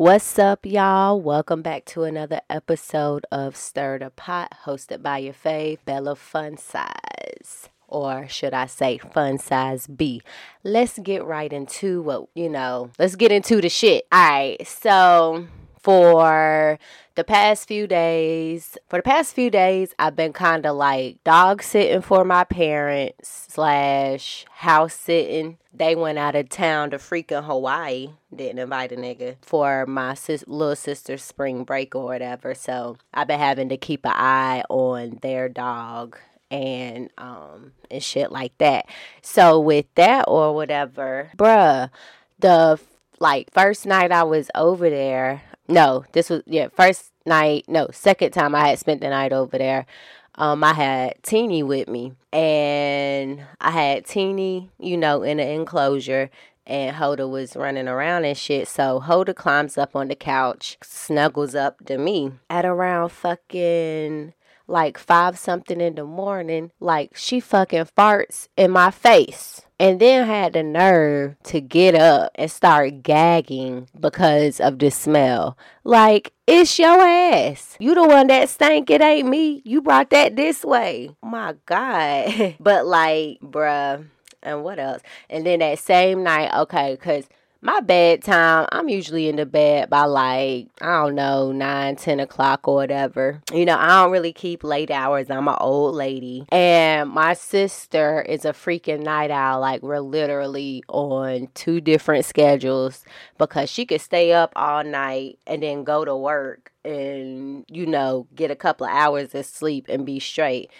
What's up, y'all? Welcome back to another episode of Stir the Pot, hosted by your fave, Bella Fun Size. Or should I say, Fun Size B? Let's get right into what, you know, let's get into the shit. All right, so for the past few days, for the past few days, I've been kind of like dog sitting for my parents slash house sitting. They went out of town to freaking Hawaii. Didn't invite a nigga for my sis- little sister's spring break or whatever. So I've been having to keep an eye on their dog and um and shit like that. So with that or whatever, bruh, the like first night I was over there, no, this was yeah, first night, no, second time I had spent the night over there. Um, I had Teeny with me, and I had Teeny, you know, in an enclosure, and Hoda was running around and shit. So Hoda climbs up on the couch, snuggles up to me at around fucking like five something in the morning. Like she fucking farts in my face and then had the nerve to get up and start gagging because of the smell. Like, it's your ass. You the one that stank, it ain't me. You brought that this way. My God. but like, bruh, and what else? And then that same night, okay, because my bedtime, I'm usually in the bed by like, I don't know, 9, 10 o'clock or whatever. You know, I don't really keep late hours. I'm an old lady. And my sister is a freaking night owl. Like, we're literally on two different schedules because she could stay up all night and then go to work and, you know, get a couple of hours of sleep and be straight.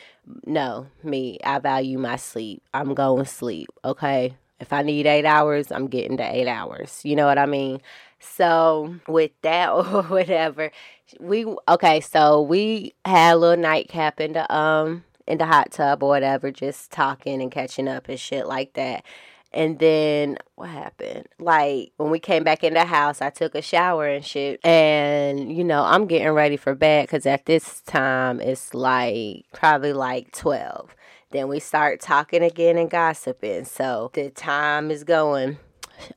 No, me, I value my sleep. I'm going to sleep, okay? If I need eight hours, I'm getting the eight hours. You know what I mean? So with that or whatever, we okay. So we had a little nightcap in the um in the hot tub or whatever, just talking and catching up and shit like that. And then what happened? Like when we came back in the house, I took a shower and shit. And you know, I'm getting ready for bed because at this time it's like probably like 12. Then we start talking again and gossiping. So the time is going.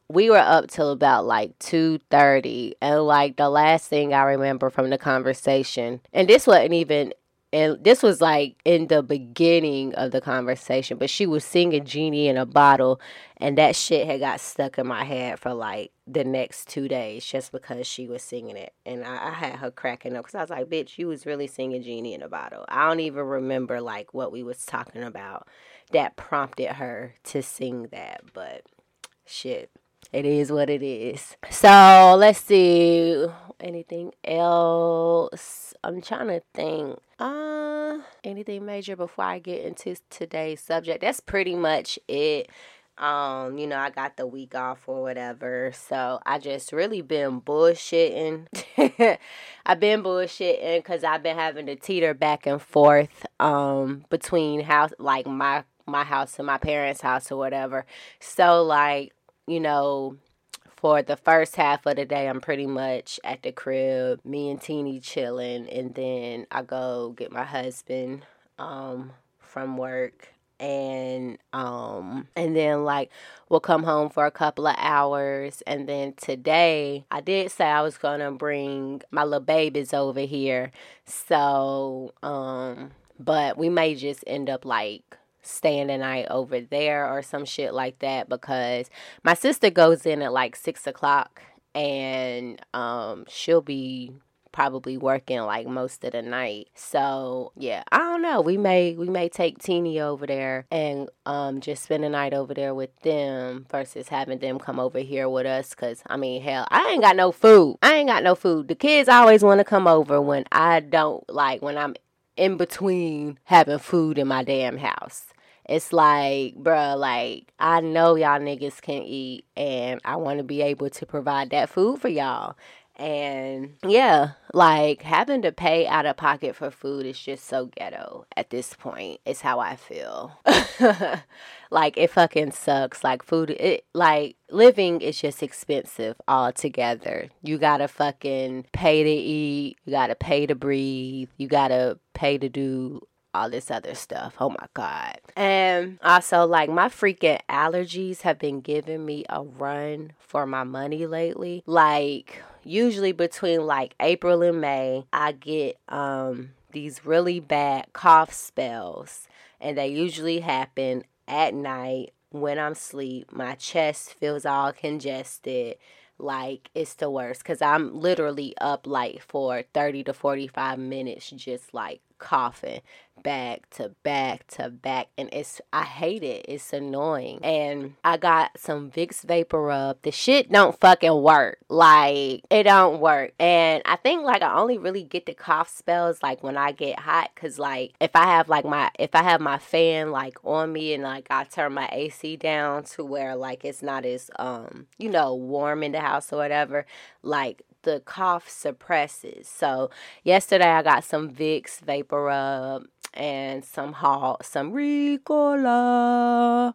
We were up till about like 2:30 and like the last thing I remember from the conversation and this wasn't even and this was like in the beginning of the conversation, but she was singing Genie in a Bottle, and that shit had got stuck in my head for like the next two days just because she was singing it. And I, I had her cracking up because I was like, bitch, you was really singing Genie in a Bottle. I don't even remember like what we was talking about that prompted her to sing that, but shit it is what it is. So let's see anything else. I'm trying to think. Uh, anything major before I get into today's subject? That's pretty much it. Um, you know, I got the week off or whatever. So I just really been bullshitting. I've been bullshitting because I've been having to teeter back and forth um between house like my my house and my parents' house or whatever. So like you know, for the first half of the day, I'm pretty much at the crib, me and Teeny chilling, and then I go get my husband um, from work. And um and then like we'll come home for a couple of hours and then today I did say I was gonna bring my little babies over here. So um but we may just end up like staying the night over there or some shit like that because my sister goes in at like six o'clock and um she'll be probably working like most of the night. So yeah, I don't know. We may we may take Teeny over there and um just spend the night over there with them versus having them come over here with us. Cause I mean, hell, I ain't got no food. I ain't got no food. The kids always want to come over when I don't like when I'm in between having food in my damn house. It's like, bruh, like I know y'all niggas can eat and I want to be able to provide that food for y'all. And yeah, like having to pay out of pocket for food is just so ghetto at this point. It's how I feel. like it fucking sucks. Like food it like living is just expensive altogether. You gotta fucking pay to eat, you gotta pay to breathe, you gotta pay to do all this other stuff. Oh my God. And also, like, my freaking allergies have been giving me a run for my money lately. Like, usually between like April and May, I get um these really bad cough spells, and they usually happen at night when I'm asleep. My chest feels all congested like it's the worst because I'm literally up like for 30 to 45 minutes just like coughing back to back to back and it's I hate it. It's annoying. And I got some Vicks Vapor Rub. The shit don't fucking work. Like it don't work. And I think like I only really get the cough spells like when I get hot cuz like if I have like my if I have my fan like on me and like I turn my AC down to where like it's not as um you know warm in the house or whatever, like the cough suppresses. So yesterday I got some Vicks Vapor Rub and some Hall, some Ricola.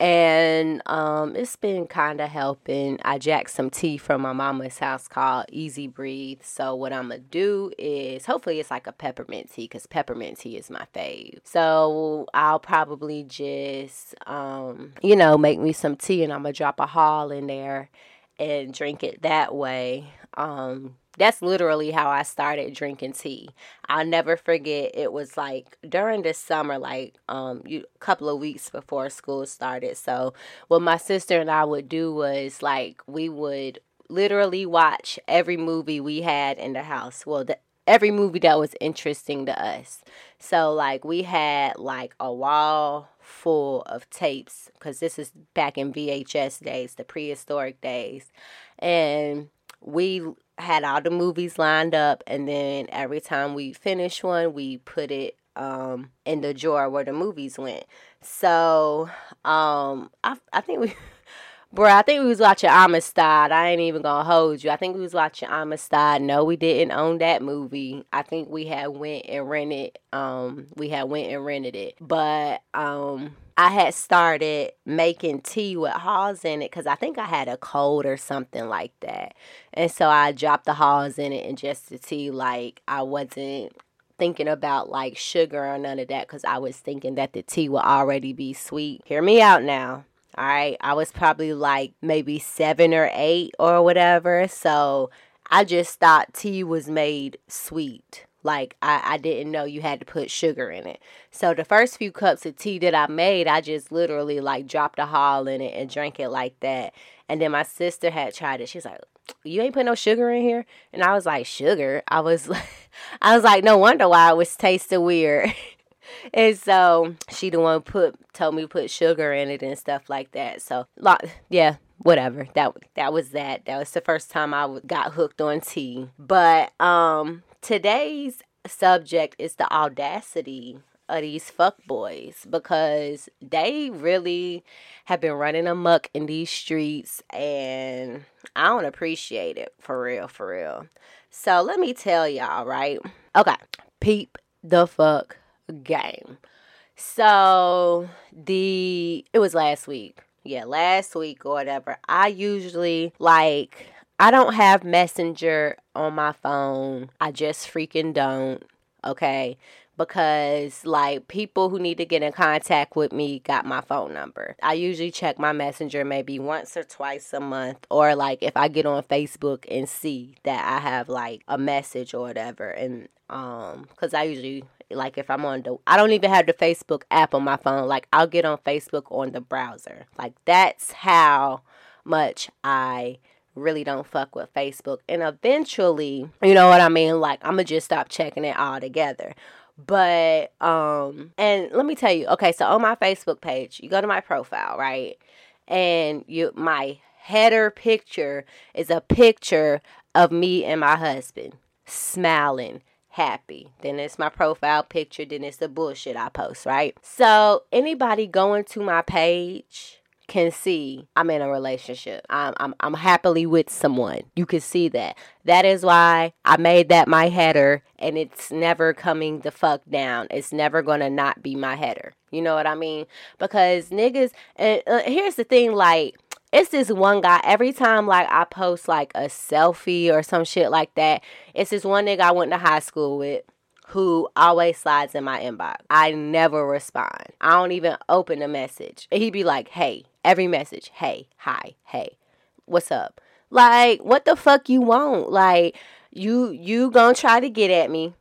And um, it's been kind of helping. I jacked some tea from my mama's house called Easy Breathe. So, what I'm to do is hopefully it's like a peppermint tea because peppermint tea is my fave. So, I'll probably just, um, you know, make me some tea and I'm to drop a Hall in there and drink it that way. Um, that's literally how I started drinking tea. I'll never forget. It was like during the summer, like um, a couple of weeks before school started. So what my sister and I would do was like we would literally watch every movie we had in the house. Well, the, every movie that was interesting to us. So like we had like a wall full of tapes because this is back in VHS days, the prehistoric days, and we had all the movies lined up and then every time we finish one we put it um in the drawer where the movies went so um i, I think we Bro, I think we was watching Amistad. I ain't even gonna hold you. I think we was watching Amistad. No, we didn't own that movie. I think we had went and rented. Um, we had went and rented it. But um, I had started making tea with Halls in it because I think I had a cold or something like that. And so I dropped the Halls in it and just the tea. Like I wasn't thinking about like sugar or none of that because I was thinking that the tea would already be sweet. Hear me out now. Right. I was probably like maybe seven or eight or whatever. So I just thought tea was made sweet. Like I, I didn't know you had to put sugar in it. So the first few cups of tea that I made, I just literally like dropped a Hall in it and drank it like that. And then my sister had tried it. She's like, "You ain't put no sugar in here." And I was like, "Sugar?" I was I was like, "No wonder why it was tasting weird." and so she the one put told me put sugar in it and stuff like that. So lot yeah, whatever. That that was that. That was the first time I got hooked on tea. But um, today's subject is the audacity of these fuck boys because they really have been running amok in these streets and I don't appreciate it for real, for real. So let me tell y'all, right? Okay, peep the fuck game. So the it was last week. Yeah, last week or whatever. I usually like I don't have Messenger on my phone. I just freaking don't. Okay? Because like people who need to get in contact with me got my phone number. I usually check my Messenger maybe once or twice a month or like if I get on Facebook and see that I have like a message or whatever and um cuz I usually like if I'm on the I don't even have the Facebook app on my phone. Like I'll get on Facebook on the browser. Like that's how much I really don't fuck with Facebook. And eventually, you know what I mean? Like I'm gonna just stop checking it all together. But um and let me tell you, okay, so on my Facebook page, you go to my profile, right? And you my header picture is a picture of me and my husband smiling happy. Then it's my profile picture. Then it's the bullshit I post, right? So anybody going to my page can see I'm in a relationship. I'm, I'm, I'm happily with someone. You can see that. That is why I made that my header and it's never coming the fuck down. It's never to not be my header. You know what I mean? Because niggas, and uh, here's the thing like, it's this one guy every time like I post like a selfie or some shit like that. It's this one nigga I went to high school with who always slides in my inbox. I never respond. I don't even open the message. He'd be like, "Hey," every message, "Hey, hi, hey, what's up?" Like, what the fuck you want? Like, you you gonna try to get at me.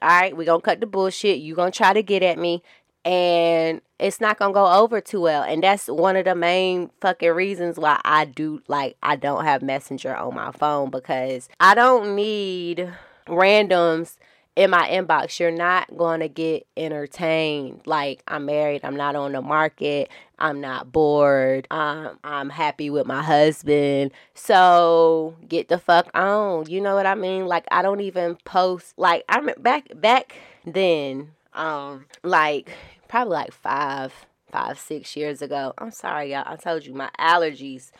All right, we gonna cut the bullshit. You gonna try to get at me, and it's not gonna go over too well. And that's one of the main fucking reasons why I do like I don't have Messenger on my phone because I don't need randoms in my inbox, you're not to get entertained. Like, I'm married, I'm not on the market, I'm not bored, um, I'm happy with my husband. So, get the fuck on. You know what I mean? Like, I don't even post, like, I'm back, back then, um, like, probably like five, five, six years ago. I'm sorry, y'all. I told you my allergies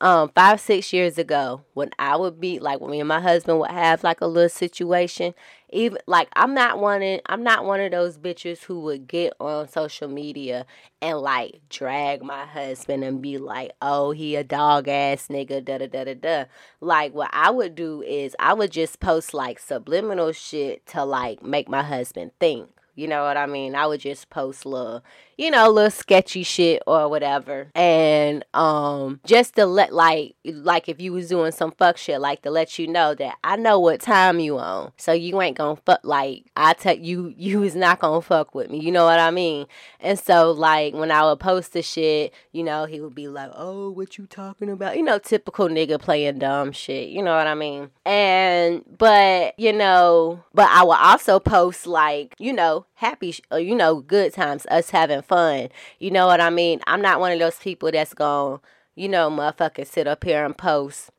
um five six years ago when i would be like when me and my husband would have like a little situation even like i'm not one of, i'm not one of those bitches who would get on social media and like drag my husband and be like oh he a dog ass nigga da da da da da like what i would do is i would just post like subliminal shit to like make my husband think you know what I mean? I would just post little, you know, little sketchy shit or whatever. And um just to let like like if you was doing some fuck shit, like to let you know that I know what time you on. So you ain't gonna fuck like I tell you you is not gonna fuck with me. You know what I mean? And so like when I would post the shit, you know, he would be like, Oh, what you talking about? You know, typical nigga playing dumb shit. You know what I mean? And but you know, but I will also post like, you know, happy, uh, you know, good times, us having fun. You know what I mean? I'm not one of those people that's going, you know, motherfucker sit up here and post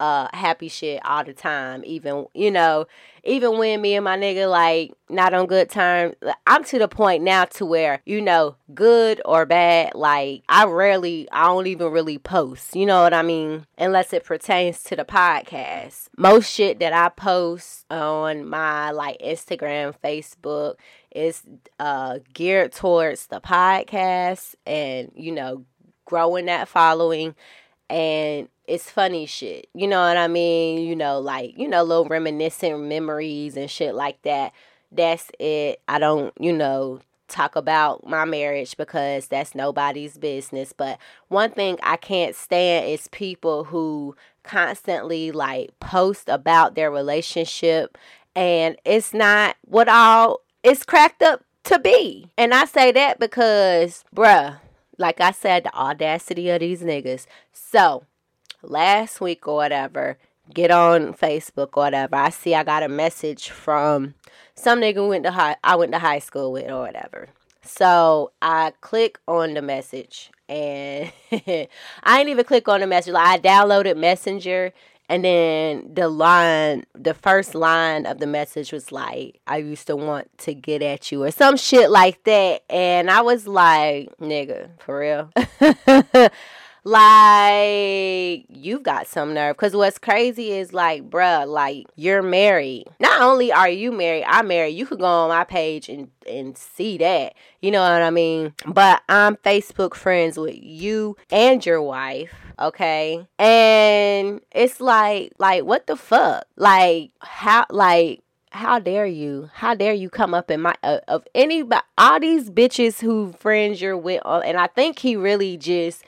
uh happy shit all the time even you know even when me and my nigga like not on good terms i'm to the point now to where you know good or bad like i rarely i don't even really post you know what i mean? Unless it pertains to the podcast. Most shit that i post on my like instagram facebook is uh geared towards the podcast and you know growing that following and it's funny shit. You know what I mean? You know, like, you know, little reminiscent memories and shit like that. That's it. I don't, you know, talk about my marriage because that's nobody's business. But one thing I can't stand is people who constantly like post about their relationship and it's not what all it's cracked up to be. And I say that because, bruh, like I said, the audacity of these niggas. So, last week or whatever, get on Facebook or whatever. I see I got a message from some nigga went to high I went to high school with or whatever. So I click on the message and I didn't even click on the message. Like I downloaded Messenger and then the line the first line of the message was like, I used to want to get at you or some shit like that. And I was like, nigga, for real. Like, you've got some nerve. Because what's crazy is, like, bruh, like, you're married. Not only are you married, I'm married. You could go on my page and, and see that. You know what I mean? But I'm Facebook friends with you and your wife okay and it's like like what the fuck like how like how dare you? How dare you come up in my uh, of any all these bitches who friends you're with? And I think he really just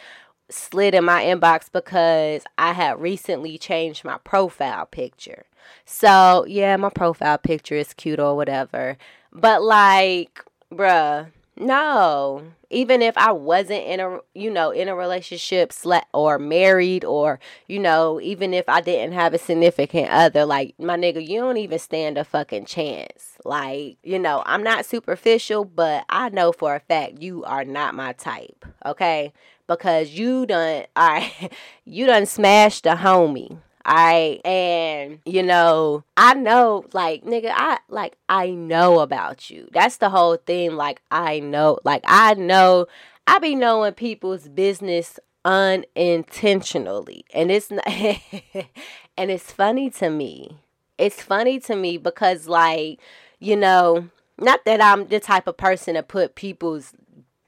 slid in my inbox because I had recently changed my profile picture. So, yeah, my profile picture is cute or whatever. But, like, bruh, no. Even if I wasn't in a, you know, in a relationship or married or, you know, even if I didn't have a significant other, like, my nigga, you don't even stand a fucking chance. Like, you know, I'm not superficial, but I know for a fact you are not my type, okay? because you done all right you done smashed the homie I and you know, I know like nigga, I like I know about you. That's the whole thing. Like I know, like I know I be knowing people's business unintentionally. And it's not and it's funny to me. It's funny to me because like, you know, not that I'm the type of person to put people's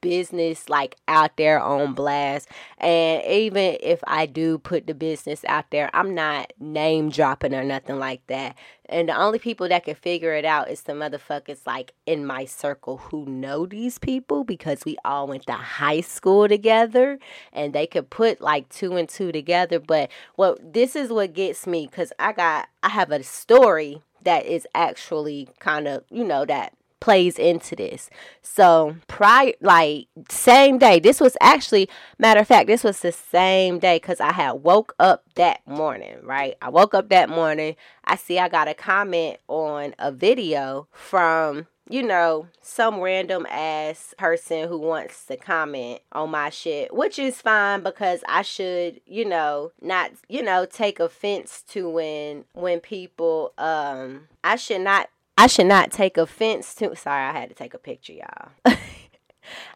business like out there on blast. And even if I do put the business out there, I'm not name dropping or nothing like that. And the only people that can figure it out is the motherfuckers like in my circle who know these people because we all went to high school together and they could put like two and two together. But what this is what gets me because I got I have a story that is actually kind of, you know, that plays into this. So prior like same day, this was actually matter of fact, this was the same day because I had woke up that morning, right? I woke up that morning. I see I got a comment on a video from you know, some random ass person who wants to comment on my shit, which is fine because I should, you know, not, you know, take offense to when when people um I should not I should not take offense to. Sorry, I had to take a picture, y'all.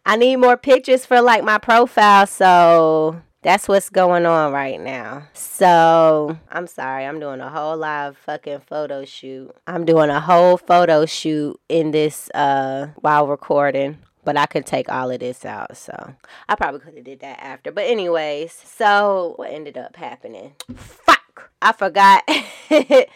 I need more pictures for like my profile, so that's what's going on right now. So I'm sorry, I'm doing a whole live fucking photo shoot. I'm doing a whole photo shoot in this uh while recording. But I could take all of this out, so I probably could have did that after. But anyways, so what ended up happening? Fuck, I forgot.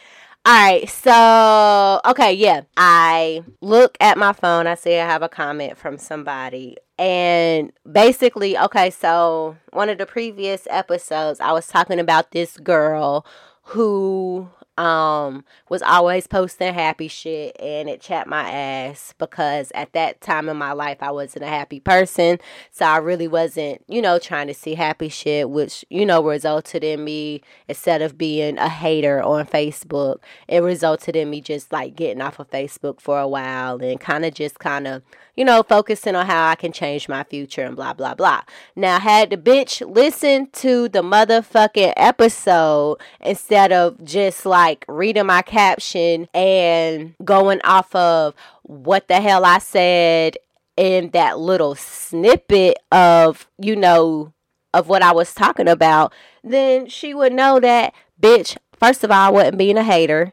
All right, so okay, yeah. I look at my phone, I see I have a comment from somebody. And basically, okay, so one of the previous episodes, I was talking about this girl who um was always posting happy shit and it chapped my ass because at that time in my life I wasn't a happy person. So I really wasn't you know trying to see happy shit which you know resulted in me instead of being a hater on Facebook it resulted in me just like getting off of Facebook for a while and kind of just kind of you know, focusing on how I can change my future and blah, blah, blah. Now, had the bitch listen to the motherfucking episode instead of just like reading my caption and going off of what the hell I said in that little snippet of, you know, of what I was talking about, then she would know that, bitch, first of all, I wasn't being a hater.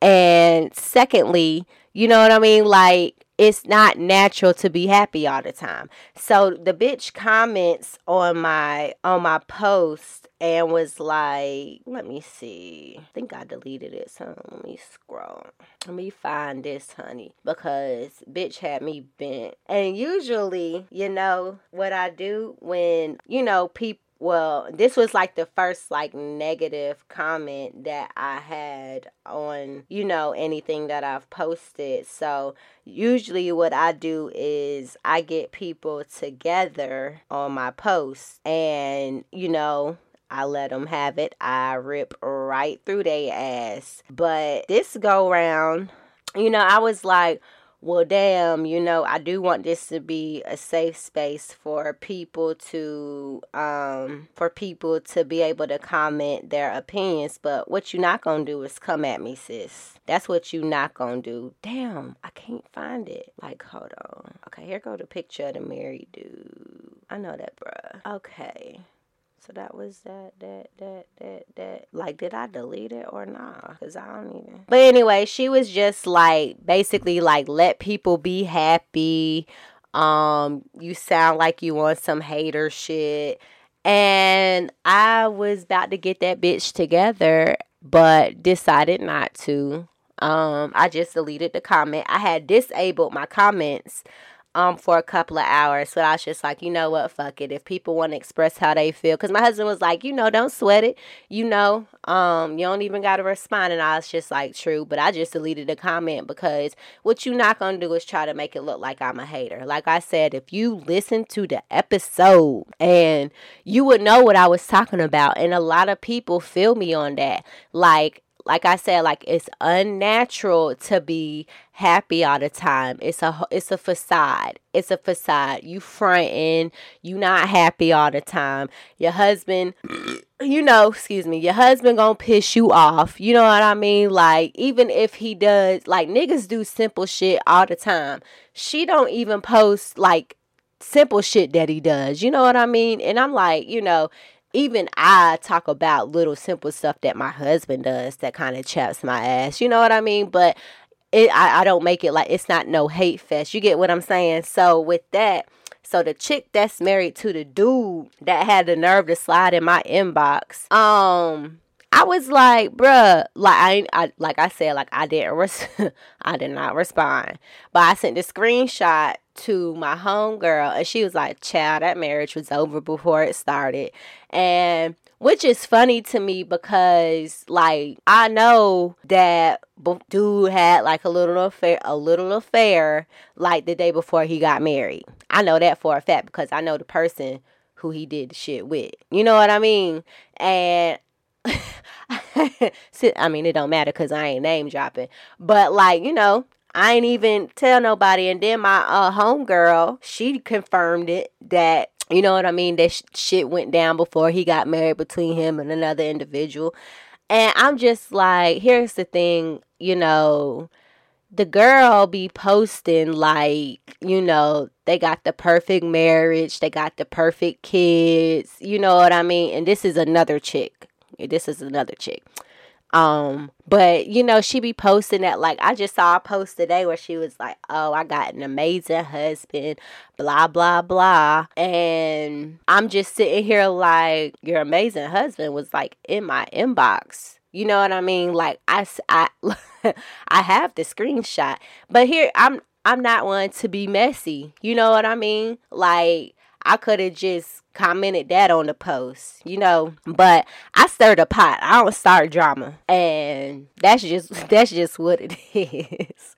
And secondly, you know what I mean? Like, it's not natural to be happy all the time. So the bitch comments on my on my post and was like, let me see. I think I deleted it. So let me scroll. Let me find this, honey. Because bitch had me bent. And usually, you know, what I do when, you know, people well, this was like the first like negative comment that I had on, you know, anything that I've posted. So, usually what I do is I get people together on my posts and, you know, I let them have it. I rip right through their ass. But this go round, you know, I was like, well, damn, you know, I do want this to be a safe space for people to, um, for people to be able to comment their opinions. But what you're not gonna do is come at me, sis. That's what you're not gonna do. Damn, I can't find it. Like, hold on. Okay, here go the picture of the married dude. I know that, bruh. Okay. So that was that, that, that, that, that. Like, did I delete it or not? Because I don't even. But anyway, she was just like, basically, like, let people be happy. Um, you sound like you want some hater shit. And I was about to get that bitch together, but decided not to. Um, I just deleted the comment. I had disabled my comments um for a couple of hours. So I was just like, you know what, fuck it. If people want to express how they feel, because my husband was like, you know, don't sweat it. You know, um, you don't even got to respond. And I was just like, true. But I just deleted the comment because what you not gonna do is try to make it look like I'm a hater. Like I said, if you listen to the episode and you would know what I was talking about, and a lot of people feel me on that. Like like I said, like it's unnatural to be happy all the time. It's a it's a facade. It's a facade. You fronting. You not happy all the time. Your husband, you know, excuse me, your husband gonna piss you off. You know what I mean? Like even if he does, like niggas do simple shit all the time. She don't even post like simple shit that he does. You know what I mean? And I'm like, you know, even I talk about little simple stuff that my husband does that kind of chaps my ass. You know what I mean? But it, I, I don't make it like it's not no hate fest. You get what I'm saying? So with that, So the chick that's married to the dude that had the nerve to slide in my inbox, um, I was like, bruh, like I, I like I said, like I didn't, res- I did not respond, but I sent the screenshot to my homegirl, and she was like, "Child, that marriage was over before it started," and which is funny to me because like I know that dude had like a little affair, a little affair, like the day before he got married. I know that for a fact because I know the person who he did the shit with. You know what I mean? And I mean, it don't matter because I ain't name dropping. But like, you know, I ain't even tell nobody. And then my uh, homegirl, she confirmed it that you know what I mean? That sh- shit went down before he got married between him and another individual. And I'm just like, here's the thing, you know, the girl be posting like, you know, they got the perfect marriage, they got the perfect kids, you know what I mean? And this is another chick. This is another chick. Um, but you know, she be posting that like I just saw a post today where she was like, Oh, I got an amazing husband, blah blah blah. And I'm just sitting here like your amazing husband was like in my inbox. You know what I mean? Like I I I have the screenshot. But here I'm I'm not one to be messy. You know what I mean? Like I could have just commented that on the post, you know. But I stir the pot. I don't start drama, and that's just that's just what it is.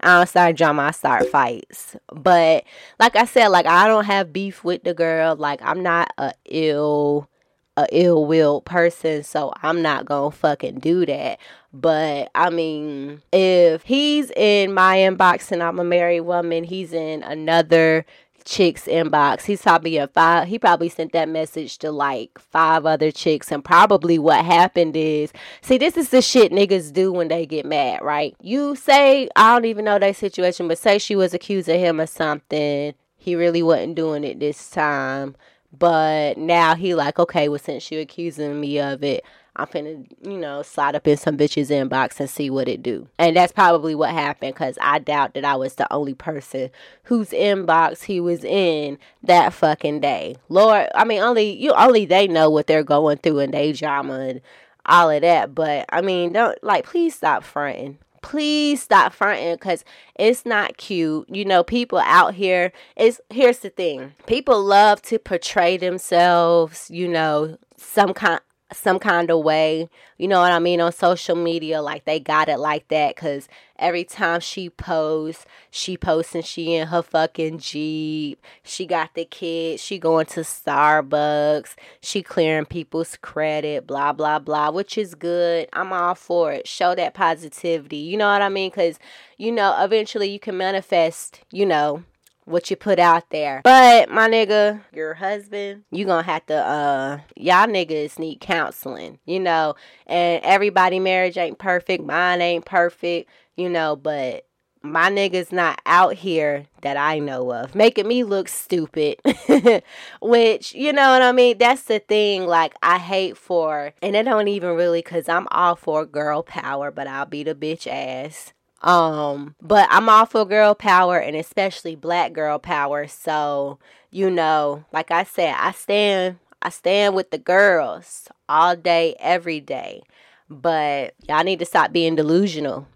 I don't start drama, I start fights. But like I said, like I don't have beef with the girl. Like I'm not a ill a ill willed person, so I'm not gonna fucking do that. But I mean, if he's in my inbox and I'm a married woman, he's in another chick's inbox. He's me a five. He probably sent that message to like five other chicks, and probably what happened is, see, this is the shit niggas do when they get mad, right? You say I don't even know that situation, but say she was accusing him of something. He really wasn't doing it this time, but now he like, okay, well since you accusing me of it, I'm finna, you know, slide up in some bitch's inbox and see what it do. And that's probably what happened because I doubt that I was the only person whose inbox he was in that fucking day. Lord, I mean, only you, only they know what they're going through and they drama and all of that. But I mean, don't like, please stop fronting please stop fronting because it's not cute. You know, people out here is here's the thing. People love to portray themselves, you know, some kind some kind of way, you know what I mean, on social media. Like they got it like that because every time she posts, she posts and she in her fucking Jeep. She got the kids. She going to Starbucks. She clearing people's credit, blah, blah, blah, which is good. I'm all for it. Show that positivity. You know what I mean? Because, you know, eventually you can manifest, you know, what you put out there. But my nigga, your husband, you gonna have to uh y'all niggas need counseling, you know. And everybody marriage ain't perfect, mine ain't perfect, you know, but my nigga's not out here that I know of making me look stupid. Which, you know what I mean? That's the thing, like, I hate for, and it don't even really, because I'm all for girl power, but I'll beat a bitch ass. Um, but I'm all for girl power and especially black girl power. So, you know, like I said, I stand I stand with the girls all day, every day. But y'all need to stop being delusional.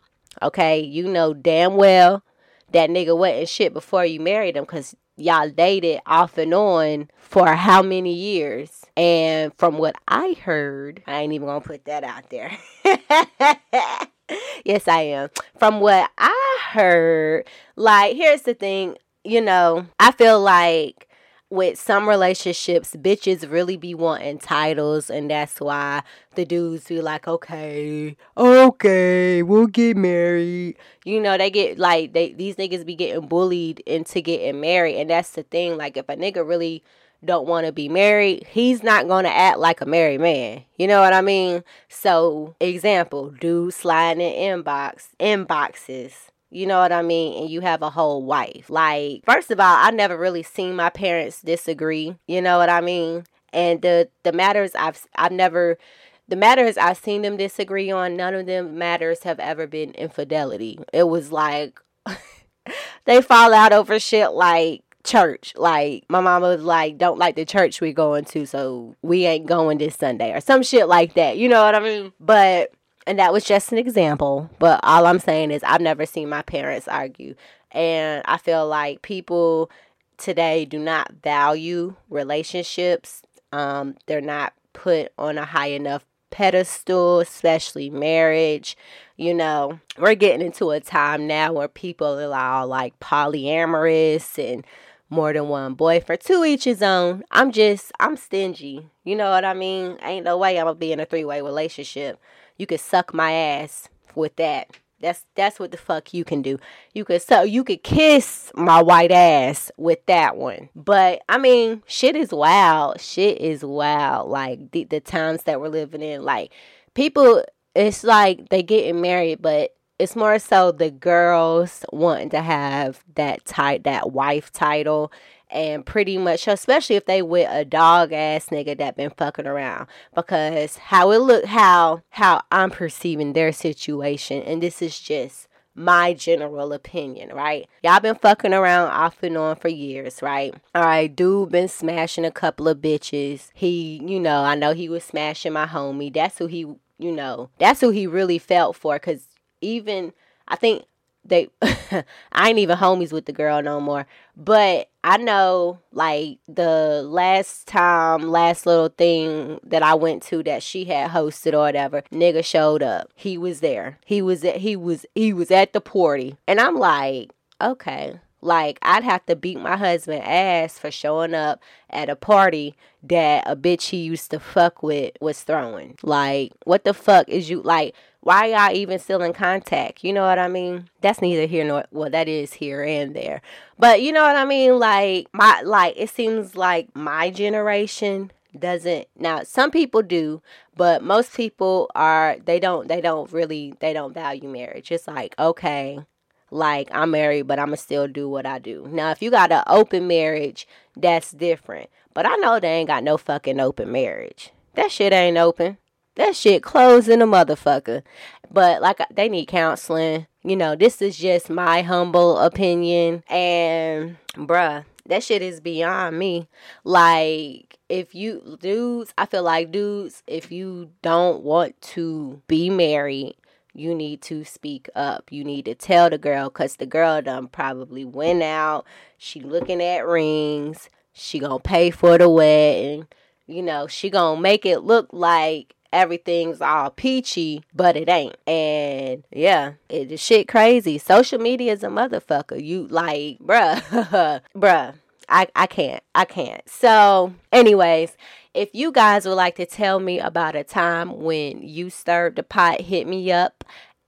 Okay? You know damn well that nigga wasn't shit before you married him because y'all dated off and on for how many years? And from what I heard, I ain't even gonna put that out there. yes, I am. From what I heard, like, here's the thing, you know, I feel like with some relationships, bitches really be wanting titles, and that's why the dudes be like, okay, okay, we'll get married. You know, they get like they these niggas be getting bullied into getting married, and that's the thing. Like, if a nigga really don't want to be married, he's not going to act like a married man. You know what I mean? So, example, dude sliding in inbox, inboxes. You know what I mean? And you have a whole wife. Like, first of all, I never really seen my parents disagree. You know what I mean? And the the matters I've I've never the matters I've seen them disagree on, none of them matters have ever been infidelity. It was like they fall out over shit like church. Like my mama was like, don't like the church we're going to, so we ain't going this Sunday or some shit like that. You know what I mean? But and that was just an example. But all I'm saying is I've never seen my parents argue. And I feel like people today do not value relationships. Um, they're not put on a high enough pedestal, especially marriage. You know, we're getting into a time now where people are all like polyamorous and more than one boy for two each his own. I'm just, I'm stingy. You know what I mean? Ain't no way I'm gonna be in a three way relationship. You could suck my ass with that. That's that's what the fuck you can do. You could so you could kiss my white ass with that one. But I mean, shit is wild. Shit is wild. Like the, the times that we're living in. Like people, it's like they getting married, but it's more so the girls wanting to have that type that wife title and pretty much especially if they with a dog ass nigga that been fucking around because how it look how how I'm perceiving their situation and this is just my general opinion, right? Y'all been fucking around off and on for years, right? All right, dude been smashing a couple of bitches. He, you know, I know he was smashing my homie. That's who he, you know, that's who he really felt for cuz even I think they I ain't even homies with the girl no more. But I know like the last time, last little thing that I went to that she had hosted or whatever, nigga showed up. He was there. He was at he was he was at the party. And I'm like, okay. Like I'd have to beat my husband ass for showing up at a party that a bitch he used to fuck with was throwing. Like, what the fuck is you like why y'all even still in contact? You know what I mean? That's neither here nor well, that is here and there. But you know what I mean? Like my like it seems like my generation doesn't now some people do but most people are they don't they don't really they don't value marriage it's like okay like i'm married but i'ma still do what i do now if you got an open marriage that's different but i know they ain't got no fucking open marriage that shit ain't open that shit closed in a motherfucker. But like they need counseling. You know, this is just my humble opinion. And bruh, that shit is beyond me. Like, if you dudes, I feel like dudes, if you don't want to be married, you need to speak up. You need to tell the girl because the girl done probably went out. She looking at rings. She gonna pay for the wedding. You know, she gonna make it look like everything's all peachy, but it ain't. And yeah, it is shit crazy. Social media is a motherfucker. You like, bruh, bruh. I, I can't. I can't. So, anyways, if you guys would like to tell me about a time when you stirred the pot, hit me up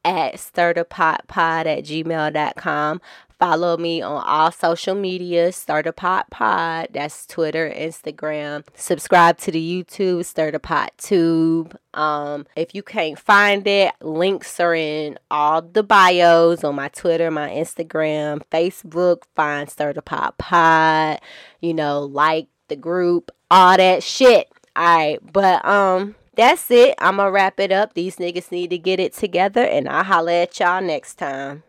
at stirthepotpod at gmail.com. Follow me on all social media, Stir the Pot Pod. That's Twitter, Instagram. Subscribe to the YouTube, Stir the Pot Tube. Um, if you can't find it, links are in all the bios on my Twitter, my Instagram, Facebook. Find Stir the Pot Pod. You know, like the group, all that shit. All right, but um, that's it. I'm gonna wrap it up. These niggas need to get it together, and I'll holla at y'all next time.